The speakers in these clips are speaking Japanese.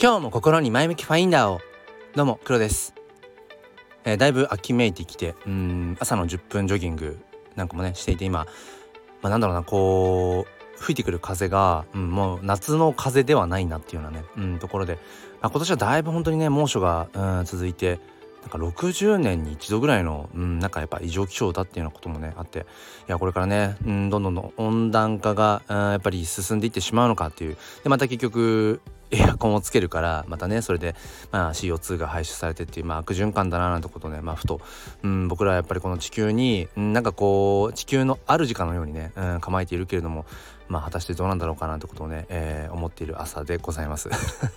今日も心に前向きファインダーを。どうも黒です、えー、だいぶ秋めいてきてうん朝の10分ジョギングなんかもねしていて今、まあ、なんだろうなこう吹いてくる風が、うん、もう夏の風ではないなっていうようなね、うん、ところで、まあ、今年はだいぶ本当にね猛暑が、うん、続いてなんか60年に一度ぐらいの、うん、なんかやっぱ異常気象だっていうようなこともねあっていやこれからね、うん、どんどん温暖化が、うん、やっぱり進んでいってしまうのかっていう。でまた結局エアコンをつけるからまたねそれで、まあ、CO2 が排出されてっていう、まあ、悪循環だななんてことね、まあ、ふと、うん、僕らはやっぱりこの地球に、なんかこう地球の主かのようにね、うん、構えているけれどもまあ果たしてどうなんだろうかなってことをね、えー、思っている朝でございます。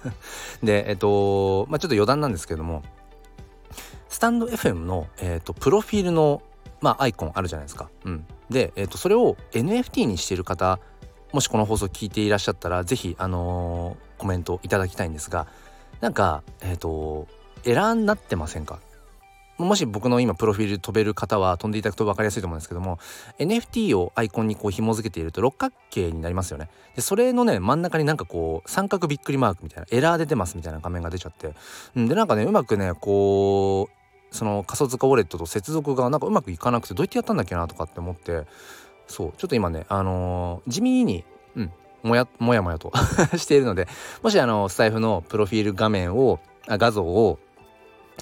でえっとまあちょっと余談なんですけどもスタンド FM の、えーと、プロフィールの、まあ、アイコンあるじゃないですか。うん、で、えーと、それを NFT にしている方もしこの放送聞いていらっしゃったら是非、あのー、コメントいただきたいんですがなんかえっ、ー、とエラーになってませんか？もし僕の今プロフィール飛べる方は飛んでいただくと分かりやすいと思うんですけども NFT をアイコンにこう紐付けていると六角形になりますよね。でそれのね真ん中になんかこう三角びっくりマークみたいなエラー出てますみたいな画面が出ちゃって、でなんかねうまくねこうその仮想通貨ウォレットと接続がなんかうまくいかなくてどうやってやったんだっけなとかって思って。そうちょっと今ねあのー、地味にうんもやもやもやと しているのでもしあのスタイフのプロフィール画面をあ画像を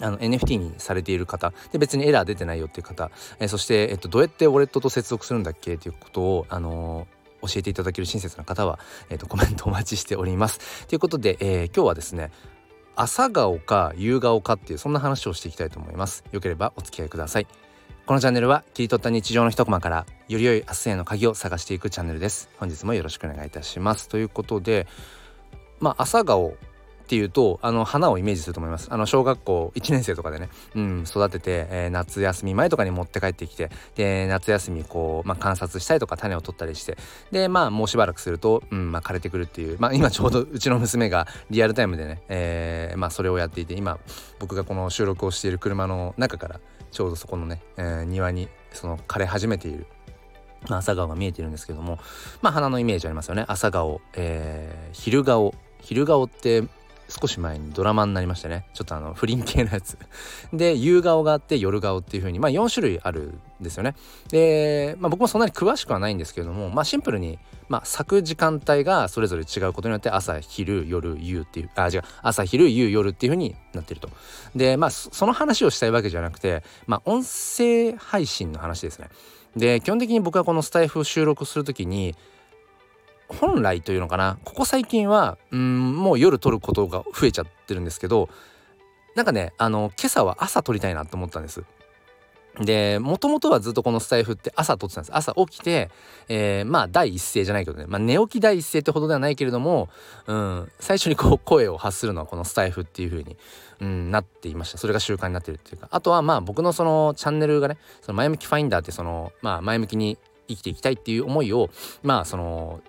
あの NFT にされている方で別にエラー出てないよっていう方、えー、そして、えっと、どうやってウォレットと接続するんだっけ？っていうことを、あのー、教えていただける親切な方は、えっと、コメントお待ちしております。ということで、えー、今日はですね朝顔か夕顔かっていうそんな話をしていきたいと思います。よければお付き合いください。このチャンネルは切り取った日常の一コマからより良い明日への鍵を探していくチャンネルです。本日もよろしくお願いいたします。ということでまあ朝顔っていうとあの花をイメージすると思いますあの小学校1年生とかでね、うん、育てて、えー、夏休み前とかに持って帰ってきてで夏休みこう、まあ、観察したりとか種を取ったりしてでまあもうしばらくすると、うんまあ、枯れてくるっていうまあ今ちょうどうちの娘がリアルタイムでね、えー、まあそれをやっていて今僕がこの収録をしている車の中からちょうどそこのね、えー、庭にその枯れ始めているまあ、朝顔が見えているんですけどもまあ花のイメージありますよね。朝顔、えー、昼顔。昼顔って少し前にドラマになりましたね。ちょっとあの不倫系のやつ。で夕顔があって夜顔っていう風にまあ4種類あるんですよね。で、まあ、僕もそんなに詳しくはないんですけれどもまあシンプルにまあ咲く時間帯がそれぞれ違うことによって朝昼夜夕っていうあ違う朝昼夕夜っていう風になってると。でまあその話をしたいわけじゃなくてまあ音声配信の話ですね。で基本的に僕はこのスタイフを収録する時に本来というのかな？ここ最近はうんもう夜撮ることが増えちゃってるんですけどなんかねあの今朝は朝撮りたいなと思ったんです。でもともとはずっとこのスタイフって朝撮ってたんです。朝起きて、えー、まあ第一声じゃないけどね、まあ、寝起き第一声ってほどではないけれども、うん、最初にこう声を発するのはこのスタイフっていう風に、うん、なっていました。それが習慣になってるっていうか。あとはまあ僕のそのチャンネルがねその前向きファインダーってそのまあ前向きに生きていきたいっていう思いをまあその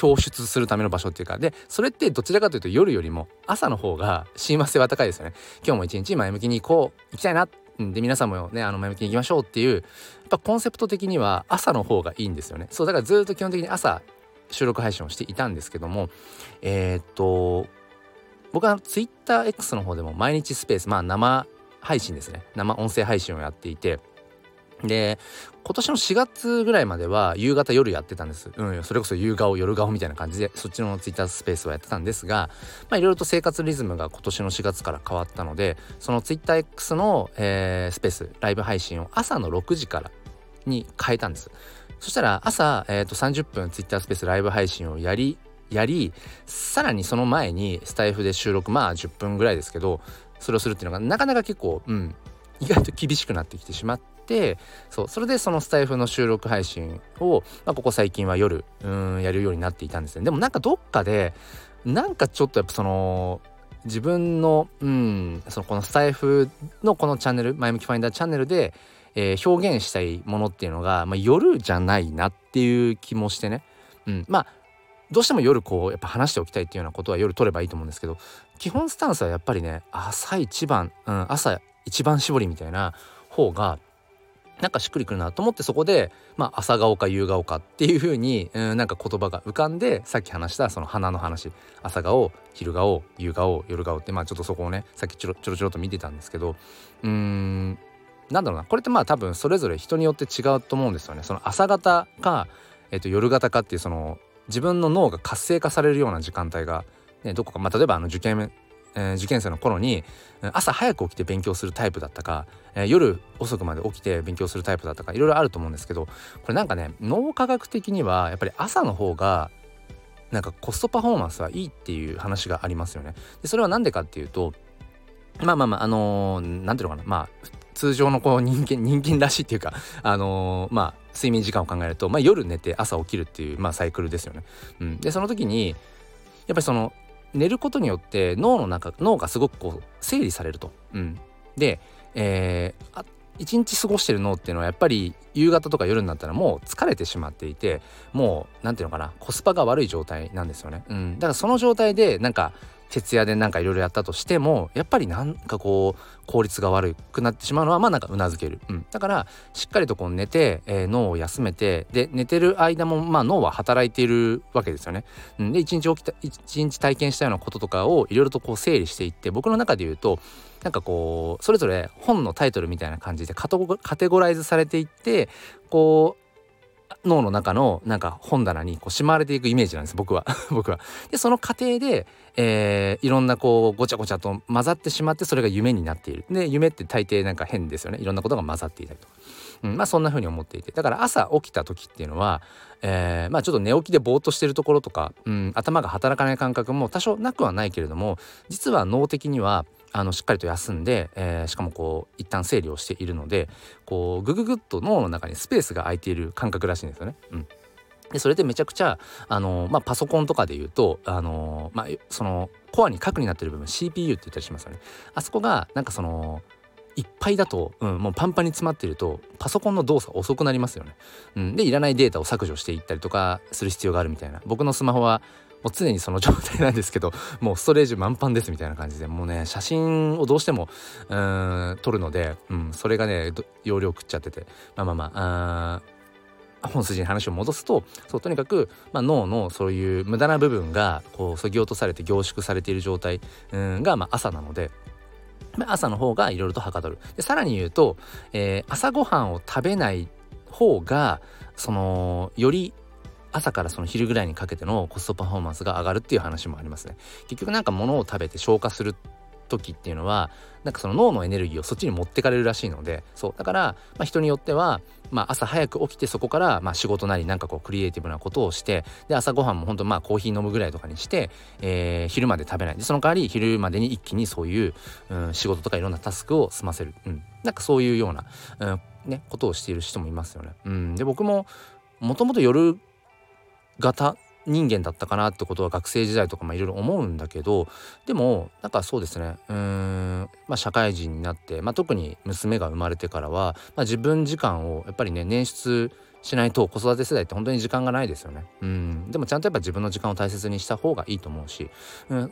表出するための場所っていうかでそれってどちらかというと夜よりも朝の方が親和性は高いですよね。今日も一日前向きに行こう行きたいなで皆さんもねあの前向きに行きましょうっていうやっぱコンセプト的には朝の方がいいんですよね。そうだからずっと基本的に朝収録配信をしていたんですけどもえー、っと僕は TwitterX の方でも毎日スペースまあ生配信ですね。生音声配信をやっていてで今年の4月ぐらいまでは夕方夜やってたんです。うん、それこそ夕顔夜顔みたいな感じでそっちのツイッタースペースはやってたんですが、まあいろいろと生活リズムが今年の4月から変わったので、そのツイッター X の、えー、スペースライブ配信を朝の6時からに変えたんです。そしたら朝、えー、と30分ツイッタースペースライブ配信をやりやりさらにその前にスタイフで収録まあ10分ぐらいですけどそれをするっていうのがなかなか結構うん意外と厳しくなってきてしまってそうそれでそのスタイフの収録配信を、まあ、ここ最近は夜うんやるようになっていたんですね。でもなんかどっかでなんかちょっとやっぱその自分のうんそのこのスタイフのこのチャンネル前向きファインダーチャンネルで、えー、表現したいものっていうのが、まあ、夜じゃないなっていう気もしてね、うん、まあどうしても夜こうやっぱ話しておきたいっていうようなことは夜撮ればいいと思うんですけど基本スタンスはやっぱりね朝一番、うん、朝一番絞りみたいな方がなんかしっくりくるなと思ってそこで、まあ、朝顔か夕顔かっていう風に、うん、なんか言葉が浮かんでさっき話したその花の話朝顔昼顔夕顔夜顔ってまあちょっとそこをねさっきちょろちょろちょろと見てたんですけどうーんなんだろうなこれってまあ多分それぞれ人によって違うと思うんですよね。その朝方か、えー、と夜型かっていうその自分の脳が活性化されるような時間帯が、ね、どこか、まあ、例えばあの受験えー、受験生の頃に朝早く起きて勉強するタイプだったか、えー、夜遅くまで起きて勉強するタイプだったかいろいろあると思うんですけどこれなんかね脳科学的にはやっぱり朝の方がなんかコストパフォーマンスはいいっていう話がありますよね。でそれは何でかっていうとまあまあまああのー、ていうのかなまあ通常のこう人間人間らしいっていうかあのー、まあ睡眠時間を考えると、まあ、夜寝て朝起きるっていう、まあ、サイクルですよね。うん、でその時にやっぱりその寝ることによって脳の中脳がすごくこう整理されると。うん、で、えー、一日過ごしてる脳っていうのはやっぱり夕方とか夜になったらもう疲れてしまっていてもう何て言うのかなコスパが悪い状態なんですよね。うん、だからその状態でなんか徹夜でなんかいろいろやったとしてもやっぱりなんかこう効率が悪くなってしまうのはまあなんかうなずける、うん、だからしっかりとこう寝て、えー、脳を休めてで寝てる間もまあ脳は働いているわけですよね、うん、で一日起きた一日体験したようなこととかをいろいろとこう整理していって僕の中で言うとなんかこうそれぞれ本のタイトルみたいな感じでカテゴライズされていってこう脳の中のなんか本棚にこうしまわれていくイメージなんです僕は 僕は。でその過程で、えー、いろんなこうごちゃごちゃと混ざってしまってそれが夢になっている。で夢って大抵なんか変ですよねいろんなことが混ざっていたりとか。うん、まあそんな風に思っていてだから朝起きた時っていうのは、えー、まあちょっと寝起きでぼーっとしてるところとか、うん、頭が働かない感覚も多少なくはないけれども実は脳的にはあのしっかりと休んで、えー、しかもこう一旦整理をしているのでこうグググッと脳の中にスペースが空いている感覚らしいんですよね。うんでそれでめちゃくちゃあの、まあ、パソコンとかで言うとあの、まあ、そのコアに核になってる部分 CPU って言ったりしますよね。あそこがなんかそのいっぱいだと、うん、もうパンパンに詰まっているとパソコンの動作遅くなりますよね。うん、でいらないデータを削除していったりとかする必要があるみたいな僕のスマホはもう常にその状態なんですけどもうストレージ満帆ですみたいな感じでもうね写真をどうしてもうん撮るので、うん、それがね容量食っちゃっててまあまあまああ本筋に話を戻すとそうとにかく、まあ、脳のそういう無駄な部分がこうそぎ落とされて凝縮されている状態うんが、まあ、朝なので。朝の方がいろいろとはかどるでさらに言うと、えー、朝ごはんを食べない方がそのより朝からその昼ぐらいにかけてのコストパフォーマンスが上がるっていう話もありますね。結局なんか物を食べて消化する時っていうのはなんかその脳のエネルギーをそっちに持ってかれるらしいのでそうだから、まあ、人によっては、まあ、朝早く起きてそこから、まあ、仕事なりなんかこうクリエイティブなことをしてで朝ごはんも本当まあコーヒー飲むぐらいとかにして、えー、昼まで食べないでその代わり昼までに一気にそういう、うん、仕事とかいろんなタスクを済ませる、うん、なんかそういうような、うんね、ことをしている人もいますよね。うん、で僕ももともと夜型人間だったかなってことは学生時代とかもいろいろ思うんだけどでもなんかそうですね。うーん、まあ、社会人になって、まあ、特に娘が生まれてからは、まあ、自分時間をやっぱりね捻出しないと子育て世代って本当に時間がないですよね。うん。でもちゃんとやっぱ自分の時間を大切にした方がいいと思うし、うん、やっ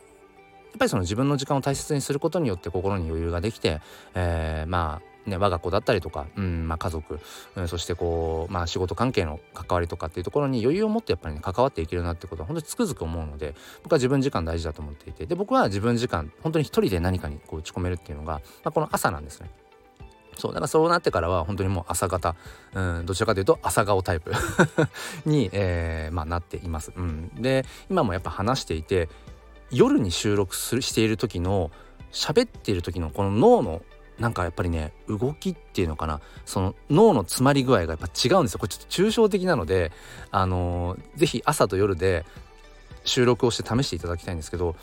ぱりその自分の時間を大切にすることによって心に余裕ができて、えー、まあね、我が子だったりとか、うんまあ、家族、うん、そしてこう、まあ、仕事関係の関わりとかっていうところに余裕を持ってやっぱりね関わっていけるなってことは本当につくづく思うので僕は自分時間大事だと思っていてで僕は自分時間本当に一人で何かにこう打ち込めるっていうのが、まあ、この朝なんですね。そうだからそうなってからは本当にもう朝方、うん、どちらかというと朝顔タイプ に、えーまあ、なっています。うん、で今もやっぱ話していて夜に収録するしている時の喋っている時のこの脳のなんかやっぱりね動きっていうのかなその脳の詰まり具合がやっぱ違うんですよ。これちょっと抽象的なのであのー、ぜひ朝と夜で収録をして試していただきたいんですけど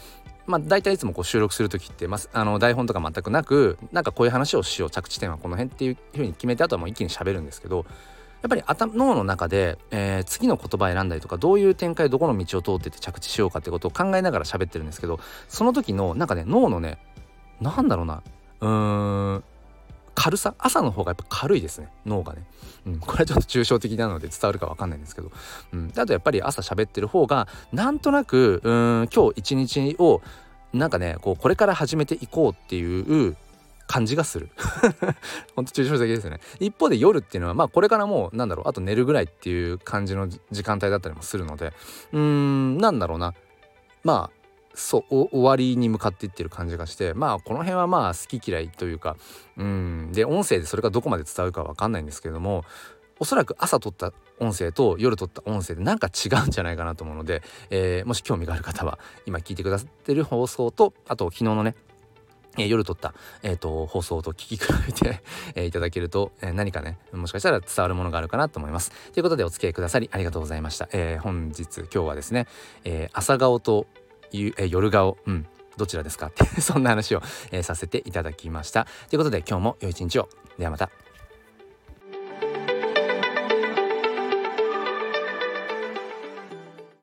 まあ大体いつもこう収録する時って、まあ、あの台本とか全くなくなんかこういう話をしよう着地点はこの辺っていうふうに決めてあとはもう一気に喋るんですけどやっぱり頭脳の中で、えー、次の言葉選んだりとかどういう展開どこの道を通ってて着地しようかってことを考えながら喋ってるんですけどその時のなんかね脳のねなんだろうなうーん軽さ？朝の方がやっぱ軽いですね。脳がね、うん、これはちょっと抽象的なので伝わるか分かんないんですけど、うん、あとやっぱり朝喋ってる方がなんとなくうん今日一日をなんかねこうこれから始めていこうっていう感じがする。ほんと抽象的ですよね。一方で夜っていうのはまあこれからもうなんだろうあと寝るぐらいっていう感じの時間帯だったりもするので。うーんなんだろうな。まあそう終わりに向かっていってる感じがしてまあこの辺はまあ好き嫌いというかうんで音声でそれがどこまで伝わるかわかんないんですけれどもおそらく朝撮った音声と夜撮った音声でなんか違うんじゃないかなと思うので、えー、もし興味がある方は今聞いてくださってる放送とあと昨日のねえー、夜撮った、えーと、放送と聞き比べて えー、いただけると、えー、何かねもしかしたら伝わるものがあるかなと思います。ということでお付き合いくださりありがとうございました。えー、本日今日はですね、え、朝顔とゆ、え、夜顔、うん、どちらですか？ってそんな話を、えー、させていただきました。ということで今日も良い一日を。ではまた。